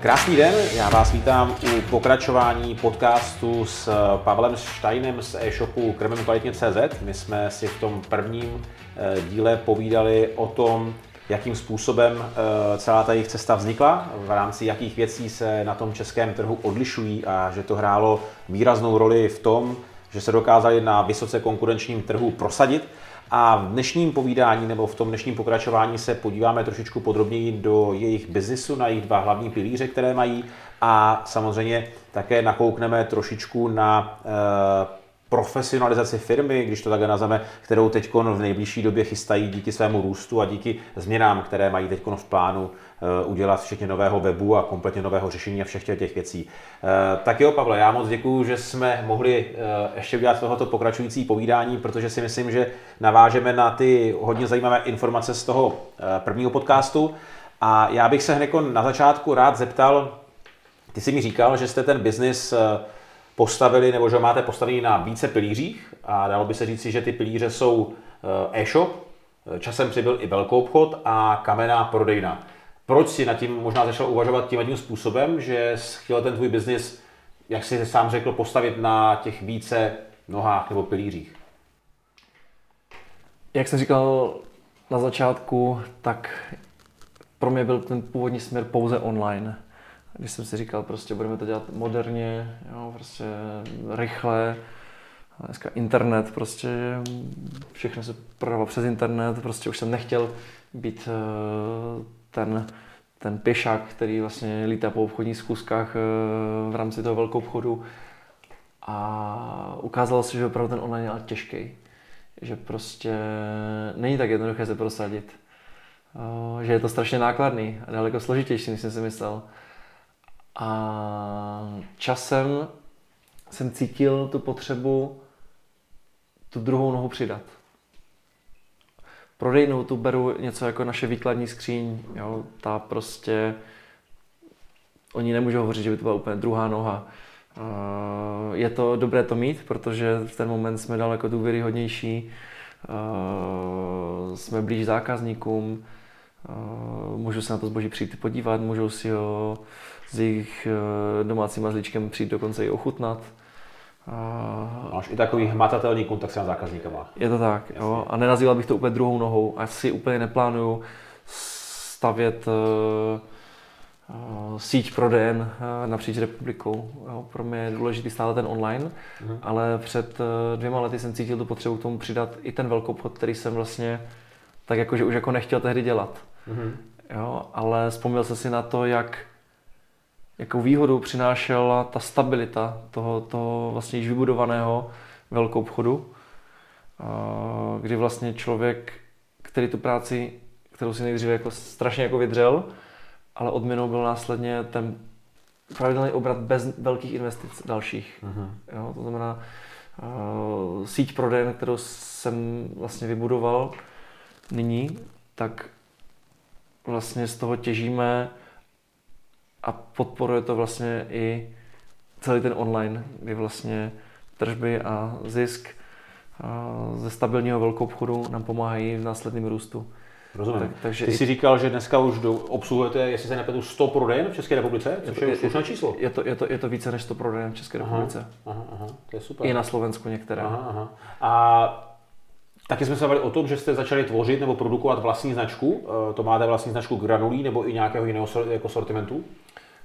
Krásný den, já vás vítám u pokračování podcastu s Pavlem Steinem z e-shopu krmemkvalitně.cz. My jsme si v tom prvním eh, díle povídali o tom, jakým způsobem eh, celá ta jejich cesta vznikla, v rámci jakých věcí se na tom českém trhu odlišují a že to hrálo výraznou roli v tom, že se dokázali na vysoce konkurenčním trhu prosadit. A v dnešním povídání nebo v tom dnešním pokračování se podíváme trošičku podrobněji do jejich biznisu, na jejich dva hlavní pilíře, které mají. A samozřejmě také nakoukneme trošičku na eh, profesionalizaci firmy, když to takhle nazveme, kterou teď v nejbližší době chystají díky svému růstu a díky změnám, které mají teď v plánu eh, udělat včetně nového webu a kompletně nového řešení a všech těch věcí. Eh, tak jo, Pavle, já moc děkuji, že jsme mohli eh, ještě udělat tohoto pokračující povídání, protože si myslím, že navážeme na ty hodně zajímavé informace z toho prvního podcastu. A já bych se hned na začátku rád zeptal, ty jsi mi říkal, že jste ten biznis postavili, nebo že ho máte postavený na více pilířích a dalo by se říci, že ty pilíře jsou eh, e-shop, časem přibyl i velkou obchod a kamená prodejna. Proč si nad tím možná začal uvažovat tím jedním způsobem, že chtěl ten tvůj biznis, jak jsi sám řekl, postavit na těch více nohách nebo pilířích? Jak jsem říkal na začátku, tak pro mě byl ten původní směr pouze online když jsem si říkal, prostě budeme to dělat moderně, jo, prostě rychle, dneska internet, prostě všechno se prodává přes internet, prostě už jsem nechtěl být eh, ten, ten pěšák, který vlastně lítá po obchodních zkuskách eh, v rámci toho velkou obchodu. A ukázalo se, že opravdu ten online je těžký. Že prostě není tak jednoduché se prosadit. Eh, že je to strašně nákladný a daleko složitější, než jsem si myslel. A časem jsem cítil tu potřebu tu druhou nohu přidat. Prodejnou tu beru něco jako naše výkladní skříň. Jo? Ta prostě, oni nemůžou hovořit, že by to byla úplně druhá noha. Je to dobré to mít, protože v ten moment jsme daleko důvěryhodnější, jsme blíž zákazníkům, můžu se na to zboží přijít podívat, můžou si ho s jejich eh, domácím mazlíčkem přijít dokonce i ochutnat. A... Máš i takový hmatatelný kontakt s zákazníkama. Je to tak, jo. A nenazýval bych to úplně druhou nohou. A si úplně neplánuju stavět uh, síť prodejen uh, napříč republikou. Jo. Pro mě je důležitý stále ten online, uh-huh. ale před uh, dvěma lety jsem cítil tu potřebu k tomu přidat i ten velkou obchod, který jsem vlastně tak jakože už jako nechtěl tehdy dělat. Uh-huh. Jo, ale vzpomněl jsem si na to, jak jakou výhodu přinášela ta stabilita toho, toho vlastně již vybudovaného velkou obchodu, kdy vlastně člověk, který tu práci, kterou si nejdříve jako strašně jako vydřel, ale odměnou byl následně ten pravidelný obrat bez velkých investic dalších. Uh-huh. Jo, to znamená uh, síť prodejen, kterou jsem vlastně vybudoval nyní, tak vlastně z toho těžíme a podporuje to vlastně i celý ten online, kdy vlastně tržby a zisk ze stabilního velkou obchodu nám pomáhají v následném růstu. Rozumím. Tak, takže Ty jsi i... říkal, že dneska už do, obsluhujete, jestli se nepletu, 100 prodejen v České republice, což je, je slušné číslo. Je to, je, to, je to více než 100 prodejen v České republice. Aha, aha, to je super. I na Slovensku některé. Aha, aha. A Taky jsme se bavili o tom, že jste začali tvořit nebo produkovat vlastní značku. Eh, to máte vlastní značku granulí nebo i nějakého jiného jako sortimentu?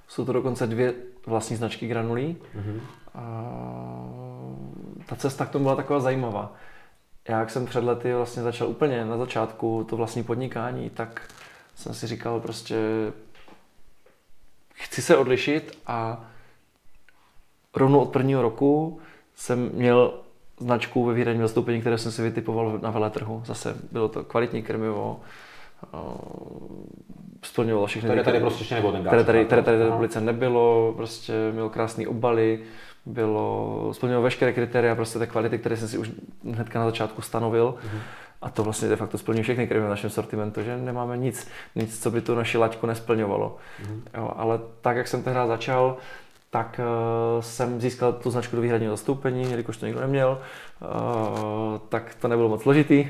Jsou to dokonce dvě vlastní značky granulí. Mm-hmm. A ta cesta k tomu byla taková zajímavá. Já, jak jsem před lety vlastně začal úplně na začátku to vlastní podnikání, tak jsem si říkal prostě, chci se odlišit a rovnou od prvního roku jsem měl značku ve výhradním zastoupení, které jsem si vytipoval na veletrhu. Zase bylo to kvalitní krmivo, splňovalo všechny. Které tady prostě ještě nebylo ten Které tady, které tady v republice nebylo, prostě mělo krásné obaly, bylo, splňovalo veškeré kritéria prostě té kvality, které jsem si už hnedka na začátku stanovil. Uh-huh. A to vlastně de facto splňuje všechny krmy v našem sortimentu, že nemáme nic, nic, co by tu naši laťku nesplňovalo. Uh-huh. Jo, ale tak, jak jsem tehdy začal, tak uh, jsem získal tu značku do výhradního zastoupení, jelikož to nikdo neměl, uh, tak to nebylo moc složitý. Uh,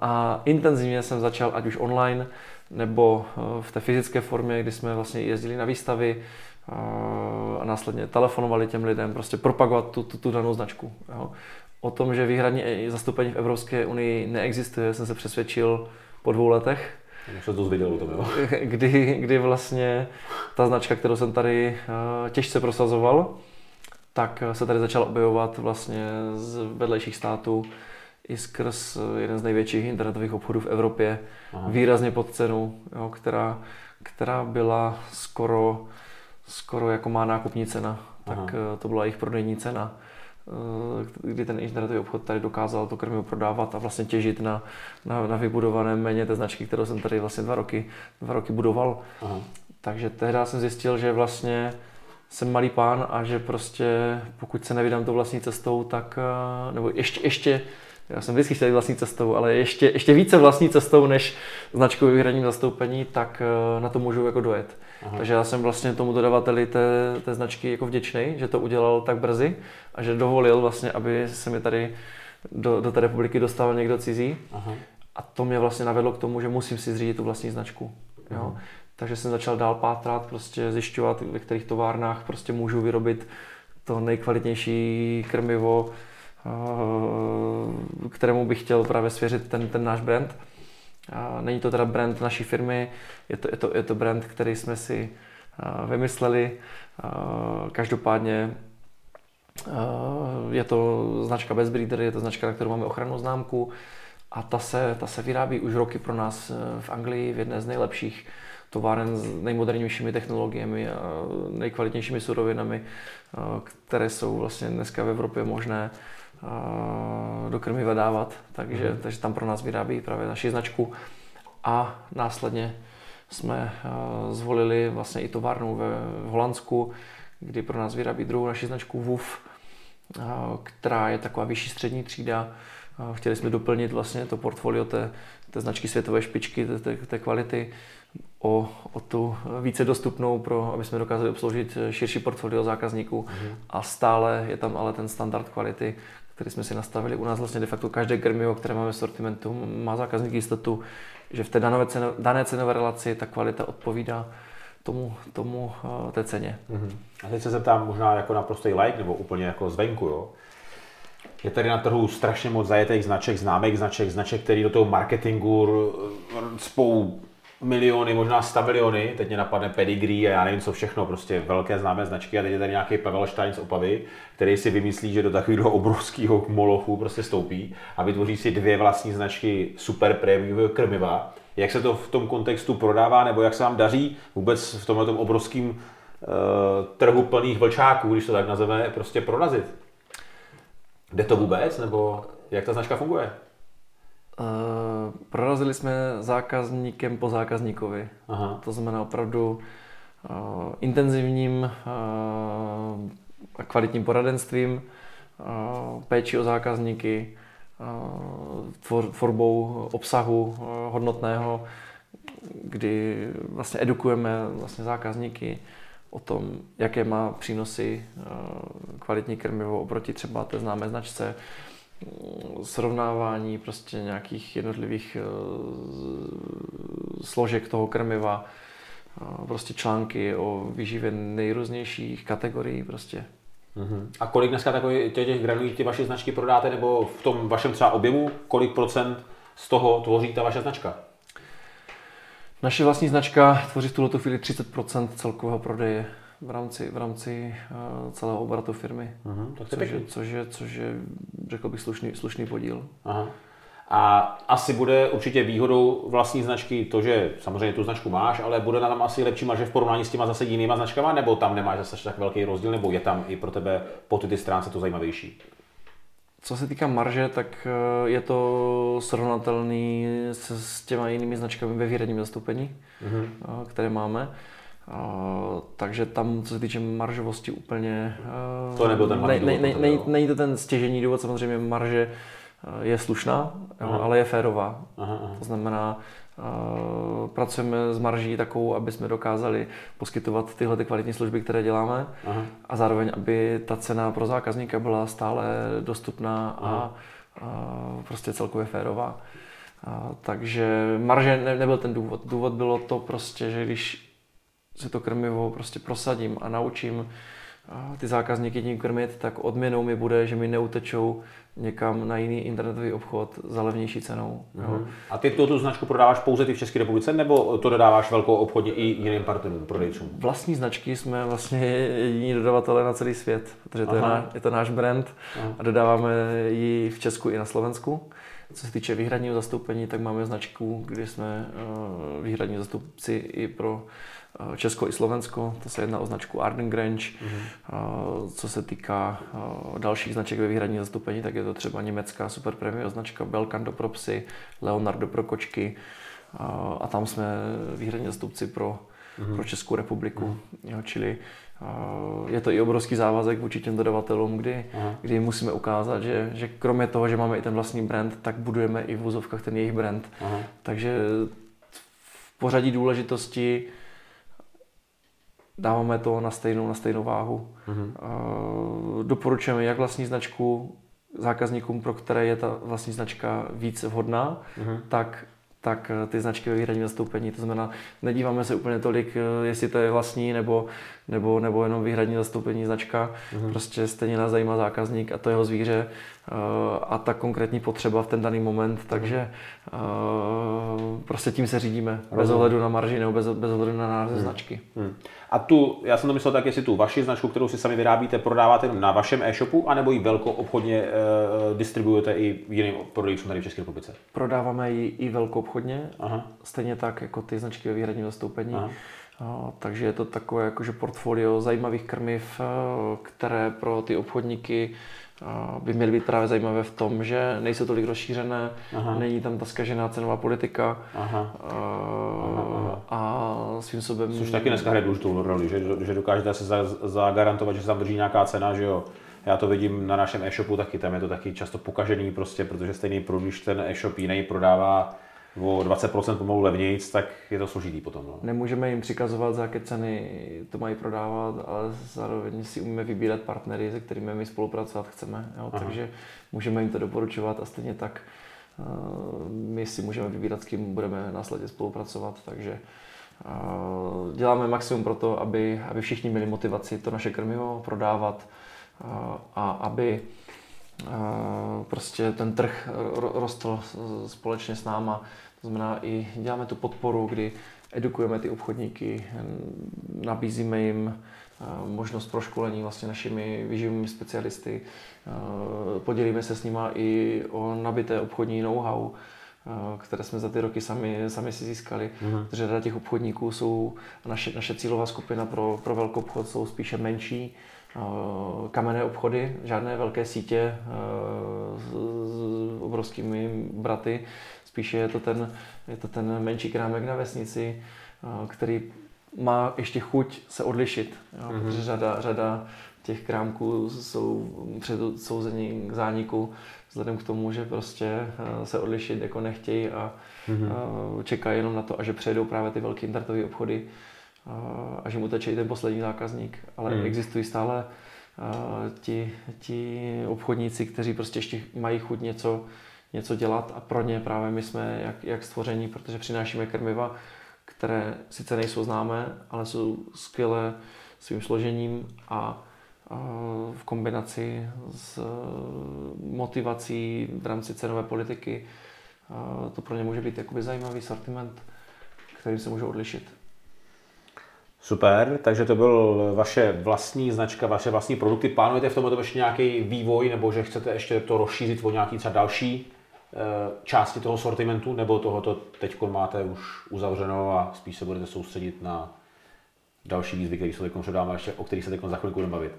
a intenzivně jsem začal, ať už online, nebo v té fyzické formě, kdy jsme vlastně jezdili na výstavy a následně telefonovali těm lidem, prostě propagovat tu, tu, tu danou značku. Jo. O tom, že výhradní zastoupení v Evropské unii neexistuje, jsem se přesvědčil po dvou letech, to zvěděl to jo. Kdy, kdy vlastně ta značka, kterou jsem tady uh, těžce prosazoval, tak se tady začala objevovat vlastně z vedlejších států i skrz jeden z největších internetových obchodů v Evropě, Aha. výrazně pod cenu, jo, která, která byla skoro, skoro jako má nákupní cena, tak Aha. Eh, to byla jejich prodejní cena. Eh, kdy ten internetový obchod tady dokázal to krmivo prodávat a vlastně těžit na, na, na vybudované méně té značky, kterou jsem tady vlastně dva roky, dva roky budoval. Aha. Takže tehdy jsem zjistil, že vlastně jsem malý pán a že prostě pokud se nevydám tou vlastní cestou, tak, eh, nebo ještě, ještě já jsem vždycky chtěl vlastní cestou, ale ještě, ještě více vlastní cestou než značkou výhradním zastoupení, tak eh, na to můžu jako dojet. Aha. Takže já jsem vlastně tomu dodavateli té, té značky jako vděčný, že to udělal tak brzy a že dovolil vlastně, aby se mi tady do, do té republiky dostal někdo cizí. Aha. A to mě vlastně navedlo k tomu, že musím si zřídit tu vlastní značku. Jo. Takže jsem začal dál pátrat, prostě zjišťovat, ve kterých továrnách prostě můžu vyrobit to nejkvalitnější krmivo, eh, kterému bych chtěl právě svěřit ten, ten náš brand. Není to teda brand naší firmy, je to, je to, je to brand, který jsme si vymysleli. Každopádně je to značka Bestbreeder, je to značka, na kterou máme ochrannou známku a ta se, ta se vyrábí už roky pro nás e, v Anglii v jedné z nejlepších továren s nejmodernějšími technologiemi a nejkvalitnějšími surovinami, které jsou vlastně dneska v Evropě možné do krmiva dávat, takže, mm. takže tam pro nás vyrábí právě naši značku a následně jsme zvolili vlastně i továrnu ve Holandsku, kdy pro nás vyrábí druhou naši značku WUF, která je taková vyšší střední třída. Chtěli jsme doplnit vlastně to portfolio té, té značky světové špičky, té, té, té kvality o, o tu více dostupnou, pro, aby jsme dokázali obsloužit širší portfolio zákazníků mm. a stále je tam ale ten standard kvality, který jsme si nastavili. U nás vlastně de facto každé krmivo, které máme v sortimentu, má zákazník jistotu, že v té dané, ceno, dané cenové relaci ta kvalita odpovídá tomu, tomu uh, té ceně. Mm-hmm. A teď se zeptám možná jako naprostý like nebo úplně jako zvenku, jo? Je tady na trhu strašně moc zajetých značek, známých značek, značek, který do toho marketingu spou miliony, možná stabiliony, teď mě napadne pedigree a já nevím co všechno, prostě velké známé značky a teď je tady nějaký Pavel Stein z Opavy, který si vymyslí, že do takového obrovského molochu prostě stoupí a vytvoří si dvě vlastní značky super prémiového krmiva. Jak se to v tom kontextu prodává, nebo jak se vám daří vůbec v tomhle obrovském uh, trhu plných vlčáků, když to tak nazveme, prostě prorazit? Jde to vůbec, nebo jak ta značka funguje? Uh, prorazili jsme zákazníkem po zákazníkovi. Aha. To znamená opravdu uh, intenzivním uh, a kvalitním poradenstvím, uh, péči o zákazníky, uh, tvor, tvorbou obsahu uh, hodnotného, kdy vlastně edukujeme vlastně zákazníky o tom, jaké má přínosy uh, kvalitní krmivo oproti třeba té známé značce, srovnávání prostě nějakých jednotlivých eh, složek toho krmiva, prostě články o výživě nejrůznějších kategorií prostě. Uh-huh. A kolik dneska takových těch granulí ty vaše značky prodáte, nebo v tom vašem třeba objemu, kolik procent z toho tvoří ta vaše značka? Naše vlastní značka tvoří v tuto chvíli 30% celkového prodeje v rámci, v rámci uh, celého obratu firmy. Uh-huh, tak což, je, což, je, což je, řekl bych, slušný, slušný podíl. Aha. A asi bude určitě výhodou vlastní značky to, že samozřejmě tu značku máš, ale bude na tam asi lepší marže v porovnání s těma zase jinýma značkama, nebo tam nemáš zase tak velký rozdíl, nebo je tam i pro tebe po ty, ty stránce to zajímavější? Co se týká marže, tak eh, je to srovnatelný s, s těma jinými značkami ve výhradním zastoupení, uh-huh. které máme. Uh, takže tam, co se týče maržovosti, úplně... Uh, to nebyl ten ne, ne, ne, ne, Není to ten stěžení důvod, samozřejmě marže uh, je slušná, aha. ale je férová. Aha, aha. To znamená, uh, pracujeme s marží takovou, aby jsme dokázali poskytovat tyhle ty kvalitní služby, které děláme aha. a zároveň, aby ta cena pro zákazníka byla stále dostupná a, a prostě celkově férová. A, takže marže ne, nebyl ten důvod. Důvod bylo to prostě, že když si to krmivo prostě prosadím a naučím ty zákazníky tím krmit, tak odměnou mi bude, že mi neutečou někam na jiný internetový obchod za levnější cenou. Mm-hmm. Jo. A ty tu značku prodáváš pouze ty v České republice, nebo to dodáváš velkou obchodně i jiným partnerům, prodejcům? Vlastní značky jsme vlastně jediní dodavatelé na celý svět, protože to je, náš, je to náš brand Aha. a dodáváme ji v Česku i na Slovensku. Co se týče výhradního zastoupení, tak máme značku, kde jsme eh, výhradní zastupci i pro Česko i Slovensko, to se jedná o značku Arden Grange. Mm-hmm. Co se týká eh, dalších značek ve výhradní zastoupení, tak je to třeba německá super premium značka Belkando pro psy, Leonardo pro kočky a tam jsme výhradní zastupci pro, mm-hmm. pro Českou republiku. Mm-hmm. Jo, čili je to i obrovský závazek vůči těm dodavatelům, kdy, kdy musíme ukázat, že, že kromě toho, že máme i ten vlastní brand, tak budujeme i v vozovkách ten jejich brand. Aha. Takže v pořadí důležitosti dáváme to na stejnou, na stejnou váhu. Mm-hmm. Doporučujeme jak vlastní značku zákazníkům, pro které je ta vlastní značka víc vhodná, mm-hmm. tak tak eh, ty značky ve výhradním zastoupení. To znamená, nedíváme se úplně tolik, eh, jestli to je vlastní nebo, nebo, nebo jenom výhradní zastoupení značka. Mm-hmm. Prostě stejně nás zajímá zákazník a to jeho zvíře a ta konkrétní potřeba v ten daný moment, takže uh, prostě tím se řídíme, Rozumím. bez ohledu na marži nebo bez, bez ohledu na název mm. značky. Mm. A tu, já jsem to myslel tak, jestli tu vaši značku, kterou si sami vyrábíte, prodáváte jenom na vašem e-shopu, anebo ji velkou obchodně uh, distribuujete i jiným prodejcům tady v České republice? Prodáváme ji i velkou obchodně, Aha. stejně tak jako ty značky ve výhradním zastoupení. Aha. Takže je to takové jakože portfolio zajímavých krmiv, které pro ty obchodníky by měly být právě zajímavé v tom, že nejsou tolik rozšířené, aha. není tam ta skažená cenová politika aha. Aha, aha. a svým sobem... Což taky dneska hraje důležitou roli, že, že dokážete se zagarantovat, že se tam drží nějaká cena, že jo. Já to vidím na našem e-shopu taky, tam je to taky často pokažený prostě, protože stejný produkt ten e-shop jiný prodává o 20% pomalu levnějc, tak je to složitý potom. No. Nemůžeme jim přikazovat, za jaké ceny to mají prodávat, ale zároveň si umíme vybírat partnery, se kterými my spolupracovat chceme. Jo? Takže můžeme jim to doporučovat a stejně tak uh, my si můžeme vybírat, s kým budeme následně spolupracovat. Takže uh, děláme maximum pro to, aby, aby všichni měli motivaci to naše krmivo prodávat uh, a aby prostě ten trh rostl společně s náma. To znamená, i děláme tu podporu, kdy edukujeme ty obchodníky, nabízíme jim možnost proškolení vlastně našimi výživovými specialisty, podělíme se s nimi i o nabité obchodní know-how, které jsme za ty roky sami, sami si získali. Mm-hmm. Řada těch obchodníků jsou, naše, naše cílová skupina pro, pro velkou obchod jsou spíše menší, kamenné obchody, žádné velké sítě s, s obrovskými braty, Spíše je to ten, je to ten menší krámek na vesnici, který má ještě chuť se odlišit, jo, mm-hmm. protože řada, řada těch krámků jsou předsouzení k zániku vzhledem k tomu, že prostě se odlišit jako nechtějí a mm-hmm. čekají jenom na to, a že přejdou právě ty velké internetové obchody a že mu teče i ten poslední zákazník. Ale mm. existují stále ti, ti obchodníci, kteří prostě ještě mají chuť něco něco dělat a pro ně právě my jsme jak, jak stvoření, protože přinášíme krmiva, které sice nejsou známé, ale jsou skvělé svým složením a, v kombinaci s motivací v rámci cenové politiky to pro ně může být jakoby zajímavý sortiment, kterým se můžou odlišit. Super, takže to byl vaše vlastní značka, vaše vlastní produkty. Plánujete v tomto ještě nějaký vývoj, nebo že chcete ještě to rozšířit o nějaký třeba další Eh, části toho sortimentu, nebo tohoto teď máte už uzavřeno a spíš se budete soustředit na další výzvy, které jsou teď předáme, ještě, o kterých se teď za chvilku budeme bavit.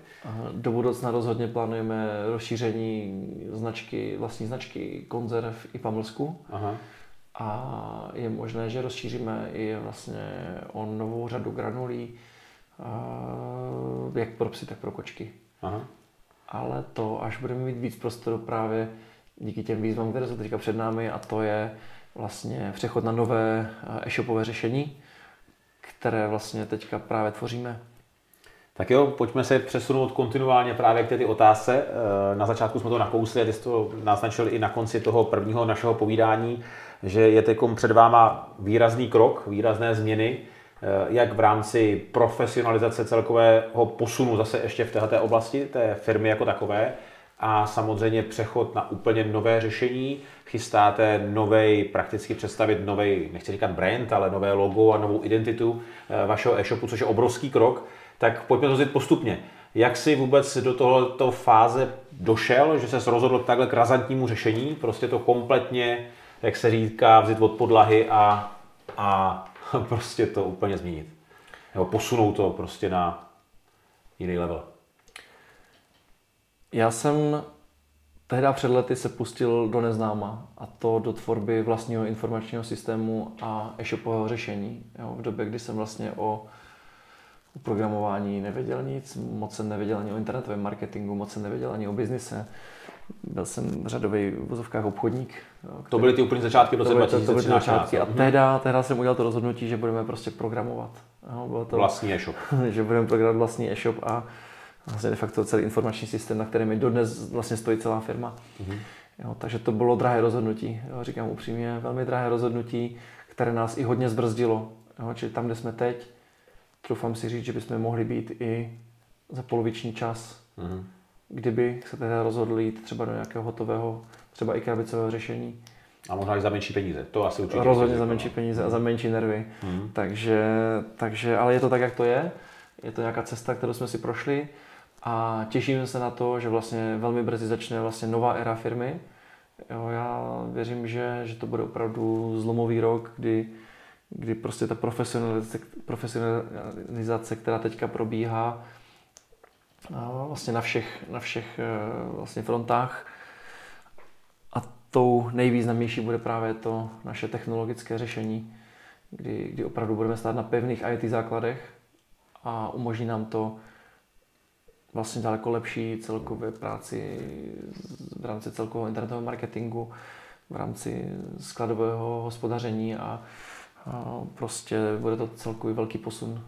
Do budoucna rozhodně plánujeme rozšíření značky, vlastní značky konzerv i pamlsku. Aha. A je možné, že rozšíříme i vlastně o novou řadu granulí, jak pro psy, tak pro kočky. Aha. Ale to, až budeme mít víc prostoru právě díky těm výzvám, které jsou teďka před námi a to je vlastně přechod na nové e-shopové řešení, které vlastně teďka právě tvoříme. Tak jo, pojďme se přesunout kontinuálně právě k té ty otázce. Eh, na začátku jsme to nakousli, a ty jsi to naznačil i na konci toho prvního našeho povídání, že je teď před váma výrazný krok, výrazné změny, eh, jak v rámci profesionalizace celkového posunu zase ještě v této oblasti, té firmy jako takové, a samozřejmě přechod na úplně nové řešení. Chystáte nový, prakticky představit nový, nechci říkat brand, ale nové logo a novou identitu eh, vašeho e-shopu, což je obrovský krok. Tak pojďme to vzít postupně. Jak si vůbec do tohoto fáze došel, že se rozhodl k takhle k razantnímu řešení, prostě to kompletně, jak se říká, vzít od podlahy a, a prostě to úplně změnit. Nebo posunout to prostě na jiný level. Já jsem tehdy před lety se pustil do neznáma a to do tvorby vlastního informačního systému a e-shopového řešení. Jo, v době, kdy jsem vlastně o programování nevěděl nic, moc jsem nevěděl ani o internetovém marketingu, moc jsem nevěděl ani o biznise. Byl jsem řadový v vozovkách obchodník. Který, to byly ty úplně začátky v roce 2013. začátky. A tehda, tehda jsem udělal to rozhodnutí, že budeme prostě programovat. Jo, bylo to, vlastní e-shop. že budeme programovat vlastní e-shop a vlastně de facto celý informační systém, na kterém mi dodnes vlastně stojí celá firma. Mm-hmm. Jo, takže to bylo drahé rozhodnutí. Jo, říkám upřímně, velmi drahé rozhodnutí, které nás i hodně zbrzdilo. Jo, čili tam, kde jsme teď, troufám si říct, že bychom mohli být i za poloviční čas, mm-hmm. Kdyby se teda rozhodli jít třeba do nějakého hotového, třeba i krabicového řešení. A možná i za menší peníze, to asi určitě. Rozhodně za menší peníze a za menší nervy. Mm-hmm. Takže, takže, ale je to tak, jak to je. Je to nějaká cesta, kterou jsme si prošli a těším se na to, že vlastně velmi brzy začne vlastně nová éra firmy. Jo, já věřím, že, že to bude opravdu zlomový rok, kdy kdy prostě ta profesionalizace, profesionalizace která teďka probíhá vlastně na všech, na všech e, vlastně frontách, a tou nejvýznamnější bude právě to naše technologické řešení, kdy, kdy opravdu budeme stát na pevných IT základech a umožní nám to vlastně daleko lepší celkové práci v rámci celkového internetového marketingu, v rámci skladového hospodaření a prostě bude to celkový velký posun.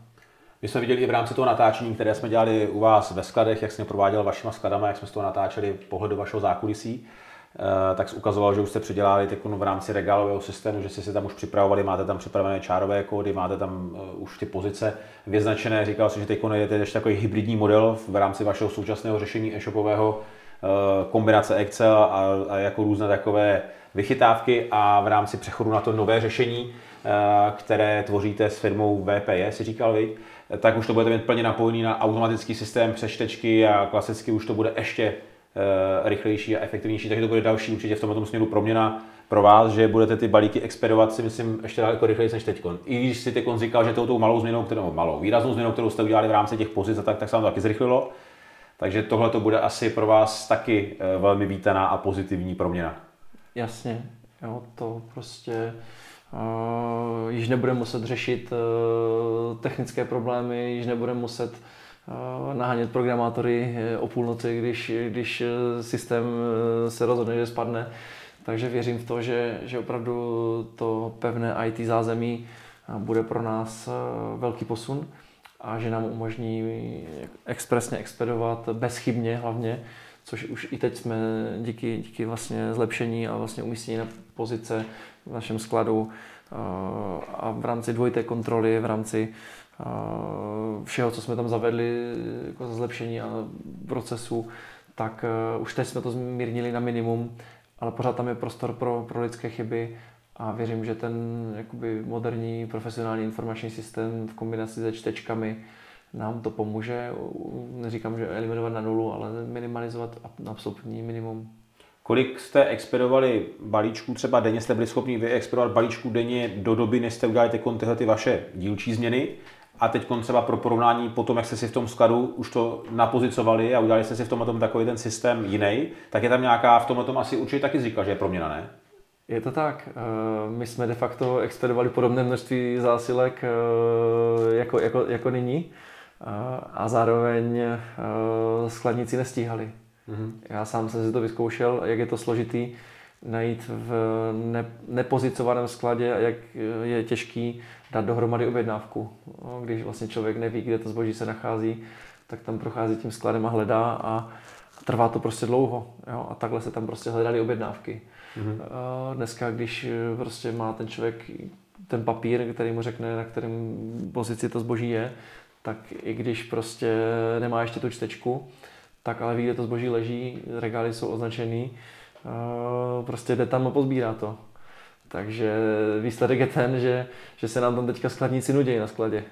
My jsme viděli i v rámci toho natáčení, které jsme dělali u vás ve skladech, jak jsme prováděl vašima skladama, jak jsme z toho natáčeli pohled do vašeho zákulisí, eh, tak ukazoval, že už jste předělali v rámci regálového systému, že jste si tam už připravovali, máte tam připravené čárové kódy, máte tam eh, už ty pozice vyznačené. Říkal si, že teď je ještě takový hybridní model v rámci vašeho současného řešení e-shopového, eh, kombinace Excel a, a jako různé takové vychytávky a v rámci přechodu na to nové řešení které tvoříte s firmou VPE, si říkal vy, tak už to budete mít plně napojený na automatický systém přečtečky a klasicky už to bude ještě eh, rychlejší a efektivnější, takže to bude další určitě v tomto směru proměna pro vás, že budete ty balíky expedovat si myslím ještě daleko rychleji než teď. I když si teď říkal, že tou malou změnou, kterou, malou, výraznou změnou, kterou jste udělali v rámci těch pozic, tak, tak se vám to taky zrychlilo. Takže tohle to bude asi pro vás taky eh, velmi vítaná a pozitivní proměna. Jasně, jo, to prostě Již nebudeme muset řešit uh, technické problémy, již nebudeme muset uh, nahánět programátory o půlnoci, když, když systém se rozhodne, že spadne. Takže věřím v to, že, že opravdu to pevné IT zázemí bude pro nás velký posun a že nám umožní expresně expedovat bezchybně hlavně, což už i teď jsme díky, díky vlastně zlepšení a vlastně umístění na pozice v našem skladu eh, a v rámci dvojité kontroly, v rámci eh, všeho, co jsme tam zavedli jako zlepšení a procesu, tak eh, už teď jsme to zmírnili na minimum, ale pořád tam je prostor pro, pro lidské chyby a věřím, že ten jakoby moderní profesionální informační systém v kombinaci se čtečkami nám to pomůže. Neříkám, že eliminovat na nulu, ale minimalizovat na absolutní minimum. Kolik jste expedovali balíčků, třeba denně jste byli schopni vyexpedovat balíčků denně do doby, než jste udělali tyhle ty vaše dílčí změny? A teď třeba pro porovnání po tom, jak jste si v tom skladu už to napozicovali a udělali jste si v tom takový ten systém jiný, tak je tam nějaká, v tomhle tom asi určitě taky říkal, že je proměna, ne? Je to tak. Eh, my jsme de facto expedovali podobné množství zásilek eh, jako, jako, jako nyní a zároveň skladníci nestíhali. Mm-hmm. Já sám jsem si to vyzkoušel, jak je to složitý najít v ne, nepozicovaném skladě a jak je těžký dát dohromady objednávku. No, když vlastně člověk neví, kde to zboží se nachází, tak tam prochází tím skladem a hledá a, trvá to prostě dlouho. Jo? A takhle se tam prostě hledaly objednávky. Mm-hmm. Dneska, když eh, prostě má ten člověk ten papír, který mu řekne, na kterém pozici to zboží je, tak i když prostě nemá ještě tu čtečku, tak ale ví, kde to zboží leží, regály jsou označený, prostě jde tam a pozbírá to. Takže výsledek je ten, že, že se nám tam teďka skladníci nudějí na skladě.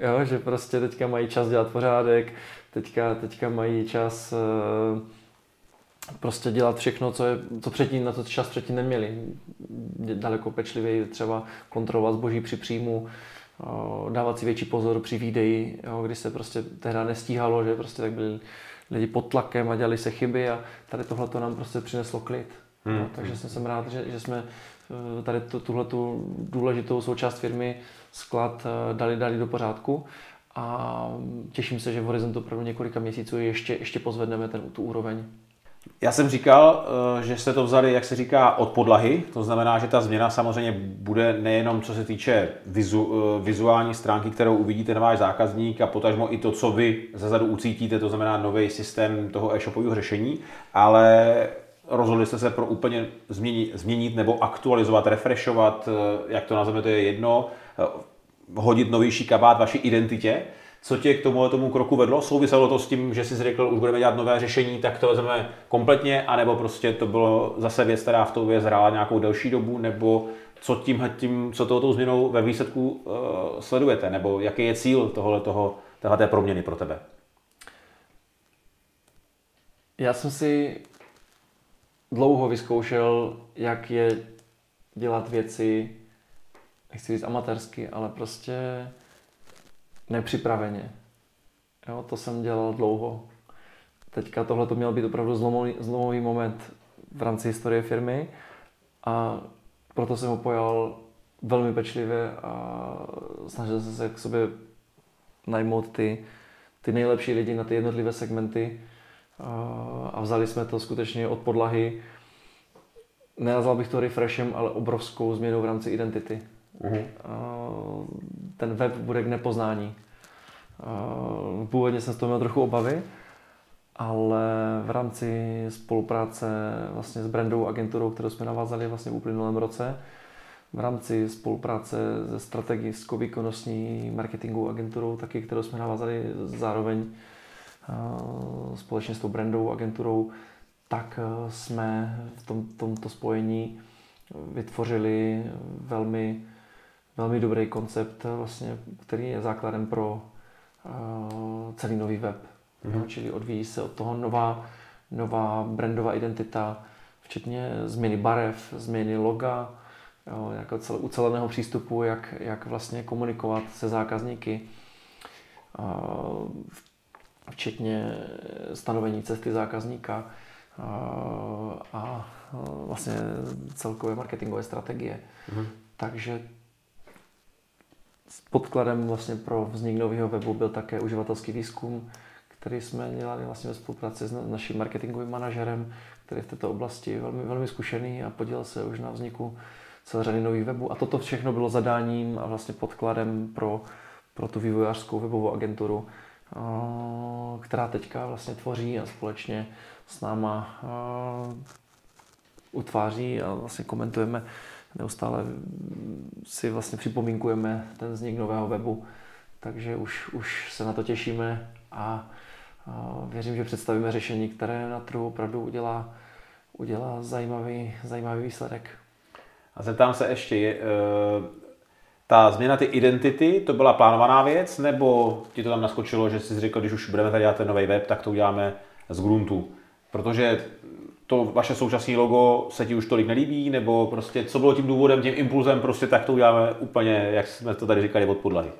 Jo, že prostě teďka mají čas dělat pořádek, teďka, teďka mají čas uh, prostě dělat všechno, co, je, co předtím, na to čas předtím neměli. Daleko pečlivěji třeba kontrolovat zboží při příjmu, dávat si větší pozor při výdeji, jo, kdy se prostě tehdy nestíhalo, že prostě tak byli lidi pod tlakem a dělali se chyby a tady tohle to nám prostě přineslo klid. Hmm. No, takže jsem, jsem rád, že, že jsme eh, tady tuhle tu důležitou součást firmy sklad eh, dali, dali do pořádku a těším se, že v horizontu opravdu několika měsíců ještě, ještě pozvedneme ten, tu úroveň. Já jsem říkal, eh, že jste to vzali, jak se říká, od podlahy. To znamená, že ta změna samozřejmě bude nejenom co se týče vizu, eh, vizuální stránky, kterou uvidíte na váš zákazník a potažmo i to, co vy zezadu ucítíte, to znamená nový systém toho e-shopového řešení, ale rozhodli jste se pro úplně změnit, změnit nebo aktualizovat, refreshovat, eh, jak to nazveme, to je jedno, hodit novější kabát vaší identitě. Co tě k tomu tomu kroku vedlo? Souviselo to s tím, že jsi řekl, už budeme dělat nové řešení, tak to vezmeme kompletně, anebo prostě to bylo zase věc, která v věc hrála nějakou delší dobu, nebo co tím, tím co tohoto změnou ve výsledku uh, sledujete, nebo jaký je cíl tohle toho, téhle proměny pro tebe? Já jsem si dlouho vyzkoušel, jak je dělat věci, nechci říct amatérsky, ale prostě nepřipraveně. Jo, to jsem dělal dlouho. Teďka tohle to měl být opravdu zlomový, zlomový moment v rámci historie firmy a proto jsem ho pojal velmi pečlivě a snažil jsem se k sobě najmout ty, ty nejlepší lidi na ty jednotlivé segmenty a vzali jsme to skutečně od podlahy. Nenazval bych to refreshem, ale obrovskou změnou v rámci identity. Uh-huh. Ten web bude k nepoznání. Původně jsem z toho měl trochu obavy, ale v rámci spolupráce vlastně s brandovou agenturou, kterou jsme navázali vlastně v uplynulém roce, v rámci spolupráce se strategickou výkonnostní marketingovou agenturou, taky, kterou jsme navázali zároveň společně s tou brandovou agenturou, tak jsme v tom, tomto spojení vytvořili velmi velmi dobrý koncept, vlastně, který je základem pro uh, celý nový web. Mm-hmm. Čili odvíjí se od toho nová, nová brandová identita, včetně změny barev, změny loga, jo, jako celé, uceleného přístupu, jak, jak vlastně komunikovat se zákazníky, uh, včetně stanovení cesty zákazníka uh, a vlastně celkové marketingové strategie. Mm-hmm. Takže podkladem vlastně pro vznik nového webu byl také uživatelský výzkum, který jsme dělali vlastně ve spolupráci s naším marketingovým manažerem, který je v této oblasti velmi, velmi zkušený a podílel se už na vzniku celé řady nových webů. A toto všechno bylo zadáním a vlastně podkladem pro, pro tu vývojářskou webovou agenturu, která teďka vlastně tvoří a společně s náma utváří a vlastně komentujeme neustále si vlastně připomínkujeme ten vznik nového webu, takže už, už se na to těšíme a, a věřím, že představíme řešení, které na trhu opravdu udělá, udělá zajímavý, zajímavý výsledek. A zeptám se ještě, je, e, ta změna ty identity, to byla plánovaná věc, nebo ti to tam naskočilo, že jsi řekl, když už budeme tady dělat ten nový web, tak to uděláme z gruntu? Protože to vaše současné logo se ti už tolik nelíbí, nebo prostě co bylo tím důvodem, tím impulzem, prostě tak to uděláme úplně, jak jsme to tady říkali, od podlahy.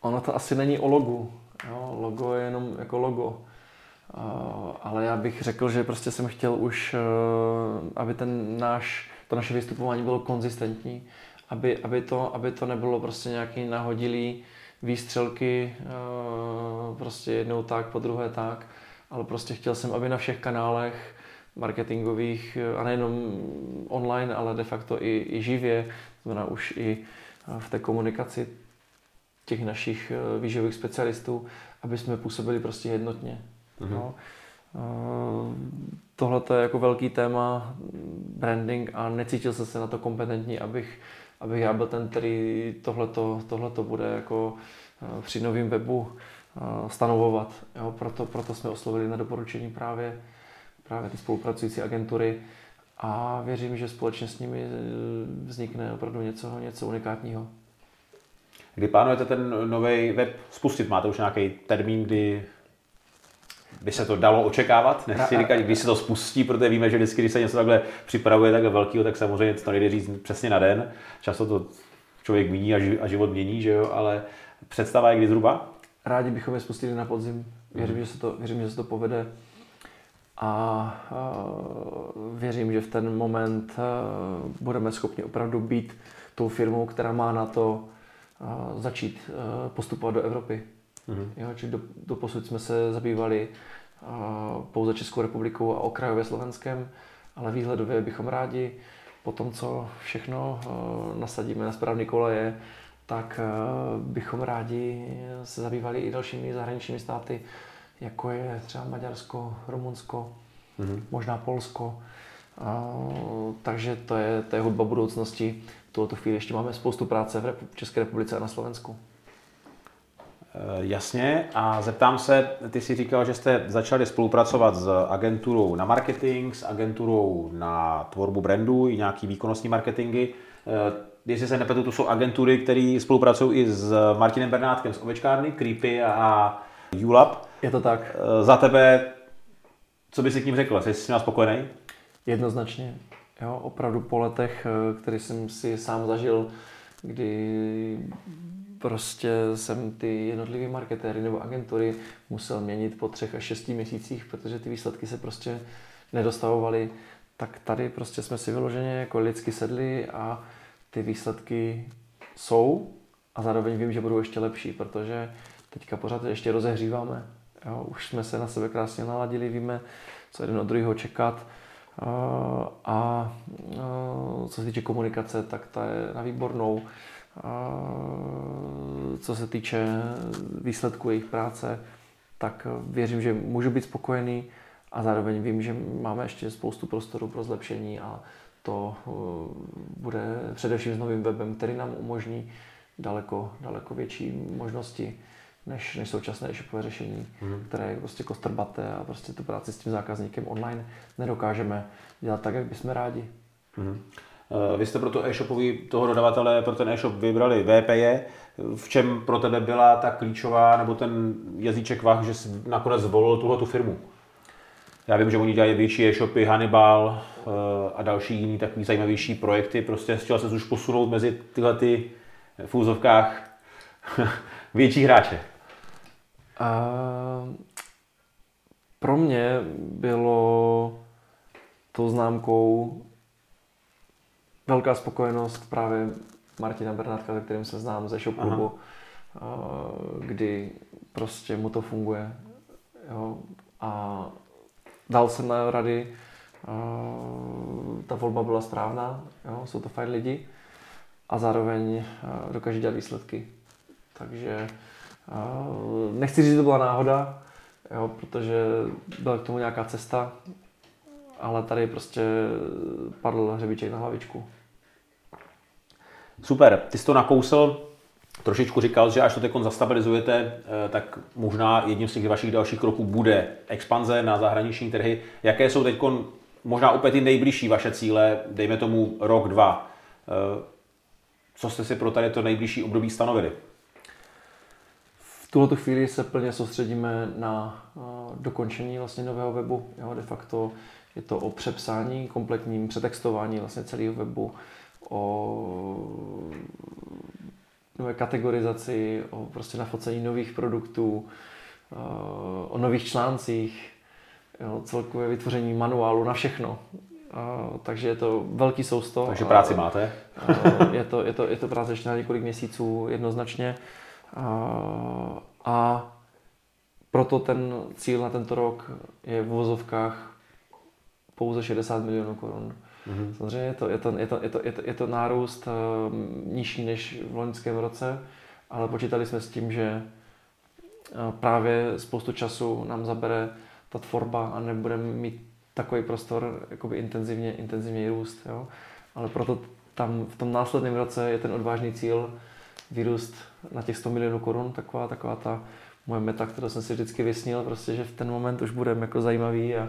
Ono to asi není o logu. Jo, logo je jenom jako logo. Uh, ale já bych řekl, že prostě jsem chtěl už, uh, aby ten náš, to naše vystupování bylo konzistentní, aby, aby, to, aby to nebylo prostě nějaký nahodilý výstřelky, uh, prostě jednou tak, po druhé tak, ale prostě chtěl jsem, aby na všech kanálech marketingových, eh, a nejenom online, ale de facto i, i živě, znamená už i eh, v té komunikaci těch našich eh, výživových specialistů, aby jsme působili prostě jednotně. Mm-hmm. No. Tohle je jako velký téma, branding a necítil jsem se na to kompetentní, abych, abych já byl ten, který tohleto, tohleto bude jako při novém webu stanovovat. Jo, proto, proto jsme oslovili na doporučení právě, právě ty spolupracující agentury a věřím, že společně s nimi e, vznikne opravdu něco, něco unikátního. Kdy plánujete ten nový web spustit? Máte už nějaký termín, kdy by se to dalo očekávat? Nechci říkat, když se to spustí, protože víme, že vždycky, když se něco takhle připravuje takhle velkého, tak samozřejmě to nejde říct přesně na den. Často to člověk míní a život mění, že jo, ale představa je kdy zhruba? Rádi bychom je spustili na podzim. Věřím, že se to, věřím, že se to povede. A, věřím, že v ten moment budeme schopni opravdu být tou firmou, která má na to začít postupovat do Evropy. Mm-hmm. Jo, čili do, do posud jsme se zabývali pouze Českou republikou a okrajově Slovenskem, ale výhledově bychom rádi po tom, co všechno nasadíme na správné koleje, tak bychom rádi se zabývali i dalšími zahraničními státy, jako je třeba Maďarsko, Rumunsko, mm-hmm. možná Polsko. Uh, takže to je, to je hudba budoucnosti. V tuto chvíli ještě máme spoustu práce v České republice a na Slovensku. Eh, jasně, a zeptám se, ty jsi říkal, že jste začali spolupracovat s agenturou na marketing, s agenturou na tvorbu brandu i nějaký výkonnostní marketingy. Eh, jestli se nepletu, to jsou agentury, které spolupracují i s Martinem Bernátkem z Ovečkárny, Creepy a ULab. Je to tak. Eh, za tebe, co bys si k ním řekl? Jsi s ním spokojený? Jednoznačně. Jo, opravdu po letech, který jsem si sám zažil, kdy prostě jsem ty jednotlivé marketéry nebo agentury musel měnit po třech až šesti měsících, protože ty výsledky se prostě nedostavovaly. Tak tady prostě jsme si vyloženě jako lidsky sedli a ty výsledky jsou a zároveň vím, že budou ještě lepší, protože teďka pořád ještě rozehříváme. Jo, už jsme se na sebe krásně naladili, víme, co jeden od druhého čekat. A co se týče komunikace, tak ta je na výbornou co se týče výsledku jejich práce, tak věřím, že můžu být spokojený a zároveň vím, že máme ještě spoustu prostoru pro zlepšení a to bude především s novým webem, který nám umožní daleko, daleko větší možnosti než, než současné e-shopové řešení, mm. které je prostě kostrbaté a prostě tu práci s tím zákazníkem online nedokážeme dělat tak, jak bychom rádi. Mm. Eh, vy jste pro to e-shopový toho dodavatele, pro ten e-shop vybrali VPE. V čem pro tebe byla ta klíčová, nebo ten jazyček vah, že jsi nakonec zvolil tuhle tu firmu? Já vím, že oni dělají větší e-shopy, Hannibal eh, a další jiný takový zajímavější projekty. Prostě chtěl se už posunout mezi tyhle ty v úzovkách větší hráče. Uh, pro mě bylo tou známkou velká spokojenost právě Martina Bernátka, se kterým se znám ze shop klubu, kdy prostě mu to funguje. Jo, a dal jsem na rady, ta volba byla správná, jo, jsou to fajn lidi a zároveň dokáže dělat výsledky. Takže nechci říct, že to byla náhoda, jo, protože byla k tomu nějaká cesta, ale tady prostě padl hřebíček na hlavičku. Super, ty jsi to nakousl, trošičku říkal, že až to teď zastabilizujete, eh, tak možná jedním z těch vašich dalších kroků bude expanze na zahraniční trhy. Jaké jsou teď možná úplně ty nejbližší vaše cíle, dejme tomu rok, dva? Eh, co jste si pro tady to nejbližší období stanovili? V tuto chvíli se plně soustředíme na eh, dokončení vlastně nového webu. Jo, de facto je to o přepsání, kompletním přetextování vlastně celého webu, o nové kategorizaci, o prostě nafocení nových produktů, o nových článcích, jo, celkové vytvoření manuálu na všechno. takže je to velký sousto. Takže práci máte? je, to, je, to, je to práce ještě na několik měsíců jednoznačně. A proto ten cíl na tento rok je v vozovkách pouze 60 milionů korun. Mm-hmm. Samozřejmě je to, je, to, je, to, je, to, je, to, je to nárůst uh, nižší než v loňském roce, ale počítali jsme s tím, že uh, právě spoustu času nám zabere ta tvorba a nebudeme mít takový prostor jakoby intenzivně, intenzivně růst. Jo? Ale proto tam v tom následném roce je ten odvážný cíl vyrůst na těch 100 milionů korun, taková, taková ta moje meta, kterou jsem si vždycky vysnil, prostě, že v ten moment už budeme jako zajímavý a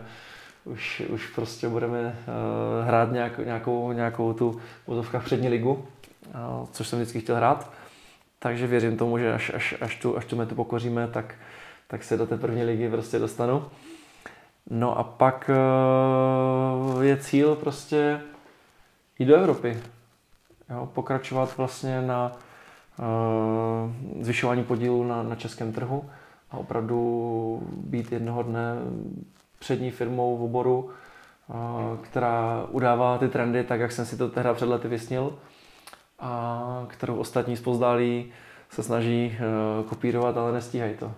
už, už prostě budeme uh, hrát nějak, nějakou, nějakou tu vozovka přední ligu, uh, což jsem vždycky chtěl hrát. Takže věřím tomu, že až, až, až, tu, až tu metu pokoříme, tak, tak se do té první ligy prostě dostanu. No a pak uh, je cíl prostě jít do Evropy. Jo, pokračovat vlastně na zvyšování podílu na, na českém trhu a opravdu být jednoho dne přední firmou v oboru, uh, která udává ty trendy tak, jak jsem si to tehdy před lety vysnil a kterou ostatní spozdálí se snaží uh, kopírovat, ale nestíhají to.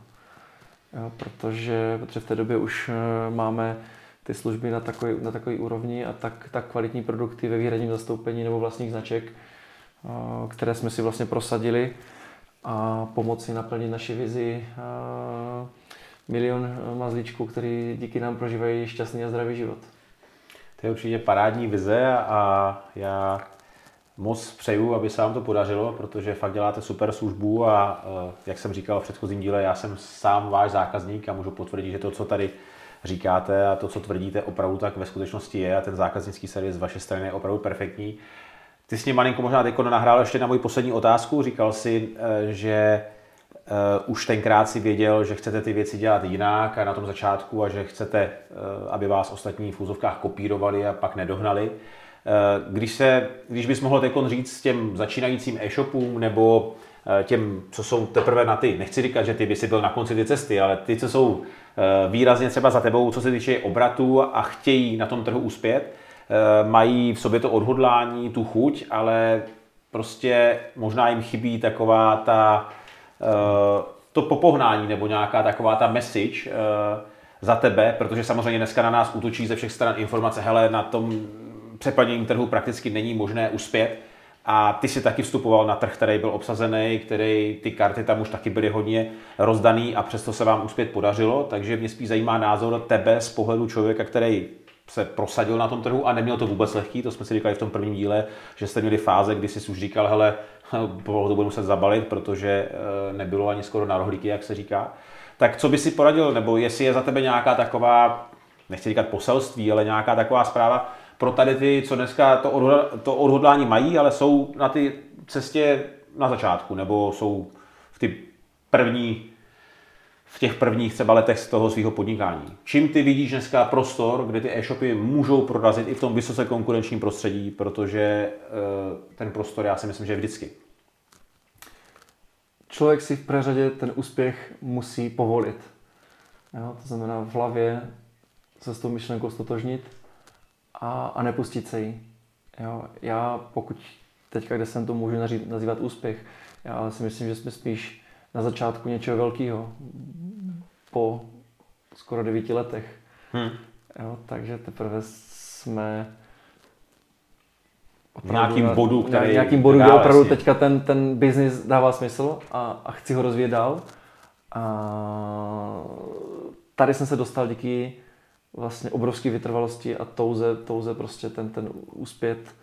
Protože, protože v té době už máme ty služby na takový, na takový úrovni a tak, tak kvalitní produkty ve výhradním zastoupení nebo vlastních značek, které jsme si vlastně prosadili a pomoci naplnit naši vizi milion mazlíčků, který díky nám prožívají šťastný a zdravý život. To je určitě parádní vize a já moc přeju, aby se vám to podařilo, protože fakt děláte super službu a eh, jak jsem říkal v předchozím díle, já jsem sám váš zákazník a můžu potvrdit, že to, co tady říkáte a to, co tvrdíte, opravdu tak ve skutečnosti je a ten zákaznický servis z vaší strany je opravdu perfektní. Ty jsi mě malinko možná teď nahrál ještě na moji poslední otázku. Říkal si, eh, že uh, už tenkrát si věděl, že chcete ty věci dělat jinak a na tom začátku a že chcete, uh, aby vás ostatní v úzovkách kopírovali a pak nedohnali. Když, se, když bys mohl teď říct těm začínajícím e-shopům nebo těm, co jsou teprve na ty, nechci říkat, že ty by si byl na konci ty cesty, ale ty, co jsou výrazně třeba za tebou, co se týče obratu a chtějí na tom trhu uspět, mají v sobě to odhodlání, tu chuť, ale prostě možná jim chybí taková ta Eh, to popohnání nebo nějaká taková ta message eh, za tebe, protože samozřejmě dneska na nás útočí ze všech stran informace, hele, na tom přeplněním trhu prakticky není možné uspět. A ty si taky vstupoval na trh, který byl obsazený, který ty karty tam už taky byly hodně rozdaný a přesto se vám uspět podařilo. Takže mě spíš zajímá názor tebe z pohledu člověka, který se prosadil na tom trhu a neměl to vůbec lehký, to jsme si říkali v tom prvním díle, že jste měli fáze, kdy jsi už říkal, hele, to budu muset zabalit, protože eh, nebylo ani skoro na rohlíky, jak se říká. Tak co by si poradil, nebo jestli je za tebe nějaká taková, nechci říkat poselství, ale nějaká taková zpráva pro tady ty, co dneska to, odhodlání mají, ale jsou na ty cestě na začátku, nebo jsou v ty první v těch prvních třeba letech z toho svého podnikání. Čím ty vidíš dneska prostor, kde ty e-shopy můžou prorazit i v tom vysoce konkurenčním prostředí, protože eh, ten prostor já si myslím, že je vždycky. Člověk si v přeřadě ten úspěch musí povolit. Jo? To znamená v hlavě se s tou myšlenkou stotožnit a, a nepustit se jí. Jo? Já pokud teďka, kde jsem to můžu nazývat úspěch, já si myslím, že jsme spíš na začátku něčeho velkého po skoro devíti letech. Hmm. Jo, takže teprve jsme v nějakým bodu, který... Nějakým bodu, kde opravdu vlastně. teďka ten, ten biznis dává smysl a, a chci ho rozvíjet dál. A tady jsem se dostal díky vlastně obrovské vytrvalosti a touze, touze prostě ten, ten úspět.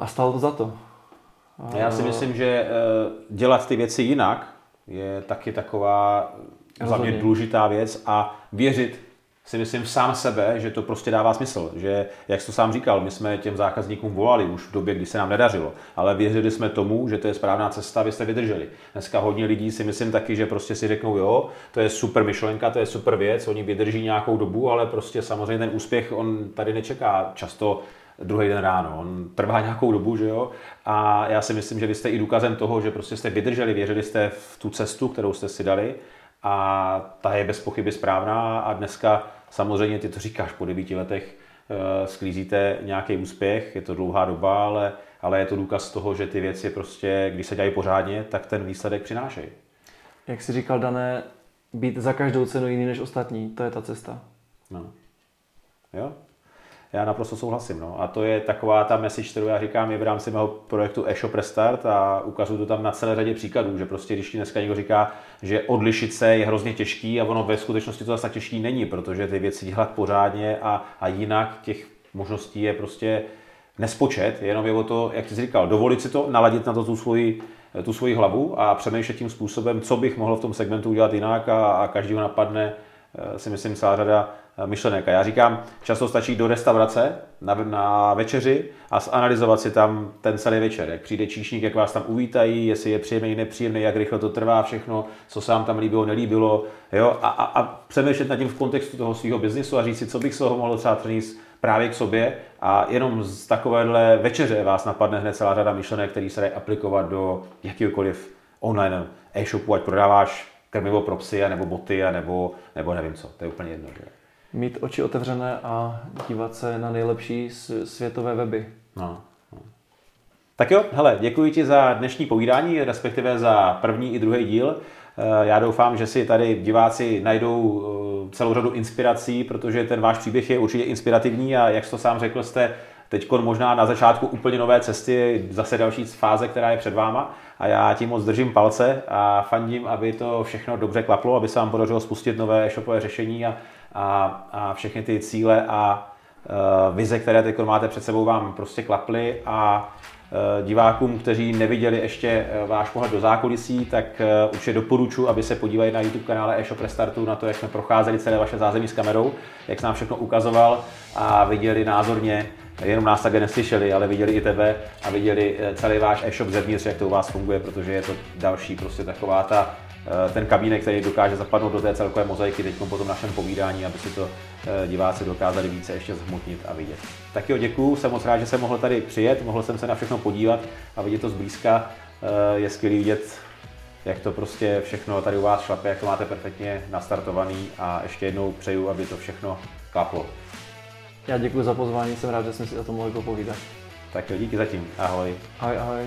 A stalo to za to. Já si myslím, že eh, dělat ty věci jinak je taky taková za mě důležitá věc a věřit si myslím v sám sebe, že to prostě dává smysl. Že, jak jsi to sám říkal, my jsme těm zákazníkům volali už v době, kdy se nám nedařilo, ale věřili jsme tomu, že to je správná cesta, vy jste vydrželi. Dneska hodně lidí si myslím taky, že prostě si řeknou, jo, to je super myšlenka, to je super věc, oni vydrží nějakou dobu, ale prostě samozřejmě ten úspěch on tady nečeká často druhý den ráno. On trvá nějakou dobu, že jo? A já si myslím, že vy jste i důkazem toho, že prostě jste vydrželi, věřili jste v tu cestu, kterou jste si dali a ta je bez pochyby správná a dneska samozřejmě ty to říkáš po devíti letech, eh, sklízíte nějaký úspěch, je to dlouhá doba, ale, ale je to důkaz toho, že ty věci prostě, když se dělají pořádně, tak ten výsledek přinášejí. Jak jsi říkal, Dané, být za každou cenu jiný než ostatní, to je ta cesta. No. Jo, já naprosto souhlasím. No. A to je taková ta message, kterou já říkám je v rámci mého projektu e-shop Restart a ukazuju to tam na celé řadě příkladů, že prostě když ti dneska někdo říká, že odlišit se je hrozně těžký a ono ve skutečnosti to zase tak těžký není, protože ty věci dělat pořádně a, a jinak těch možností je prostě nespočet, jenom je o to, jak jsi říkal, dovolit si to, naladit na to tu svoji, tu svoji hlavu a přemýšlet tím způsobem, co bych mohl v tom segmentu udělat jinak a, a každýho napadne, eh, si myslím, celá řada eh, myšlenek. A já říkám, často stačí do restaurace na, na večeři a zanalizovat si tam ten celý večer. Jak přijde číšník, jak vás tam uvítají, jestli je příjemný, nepříjemný, jak rychle to trvá všechno, co se vám tam líbilo, nelíbilo. Jo? A, a, a přemýšlet nad tím v kontextu toho svého biznisu a říct si, co bych z toho mohl třeba přenést právě k sobě a jenom z takovéhle večeře vás napadne hned celá řada myšlenek, které se dají aplikovat do jakýkoliv online e-shopu, ať prodáváš krmivo pro psy, nebo boty, nebo, nebo nevím co. To je úplně jedno. Že? Mít oči otevřené a dívat se na nejlepší světové weby. No. no. Tak jo, hele, děkuji ti za dnešní povídání, respektive za první i druhý díl. Eh, já doufám, že si tady diváci najdou eh, celou řadu inspirací, protože ten váš příběh je určitě inspirativní a jak jste to sám řekl, jste teď možná na začátku úplně nové cesty, zase další fáze, která je před váma. A já tím moc držím palce a fandím, aby to všechno dobře klaplo, aby se vám podařilo spustit nové e-shopové řešení a, a, a všechny ty cíle a uh, vize, které teď máte před sebou, vám prostě klaply. A Eh, divákům, kteří neviděli ještě eh, váš pohled do zákulisí, tak eh, určitě doporučuji, aby se podívali na YouTube kanále eShop Restartu na to, jak jsme procházeli celé vaše zázemí s kamerou, jak jsem nám všechno ukazoval a viděli názorně, jenom nás také neslyšeli, ale viděli i tebe a viděli celý váš e-shop zevnitř, jak to u vás funguje, protože je to další prostě taková ta Eh, ten kabínek, který dokáže zapadnout do té celkové mozaiky teď po tom našem povídání, aby si to eh, diváci dokázali více ještě zhmotnit a vidět. Tak jo, děkuju, jsem moc rád, že jsem mohl tady přijet, mohl jsem se na všechno podívat a vidět to zblízka. Eh, je skvělý vidět, jak to prostě všechno tady u vás šlape, jak to máte perfektně nastartovaný a ještě jednou přeju, aby to všechno klaplo. Já děkuji za pozvání, jsem rád, že jsme si o tom mohli popovídat. Tak jo, díky zatím. Ahoj. Ahoj, ahoj.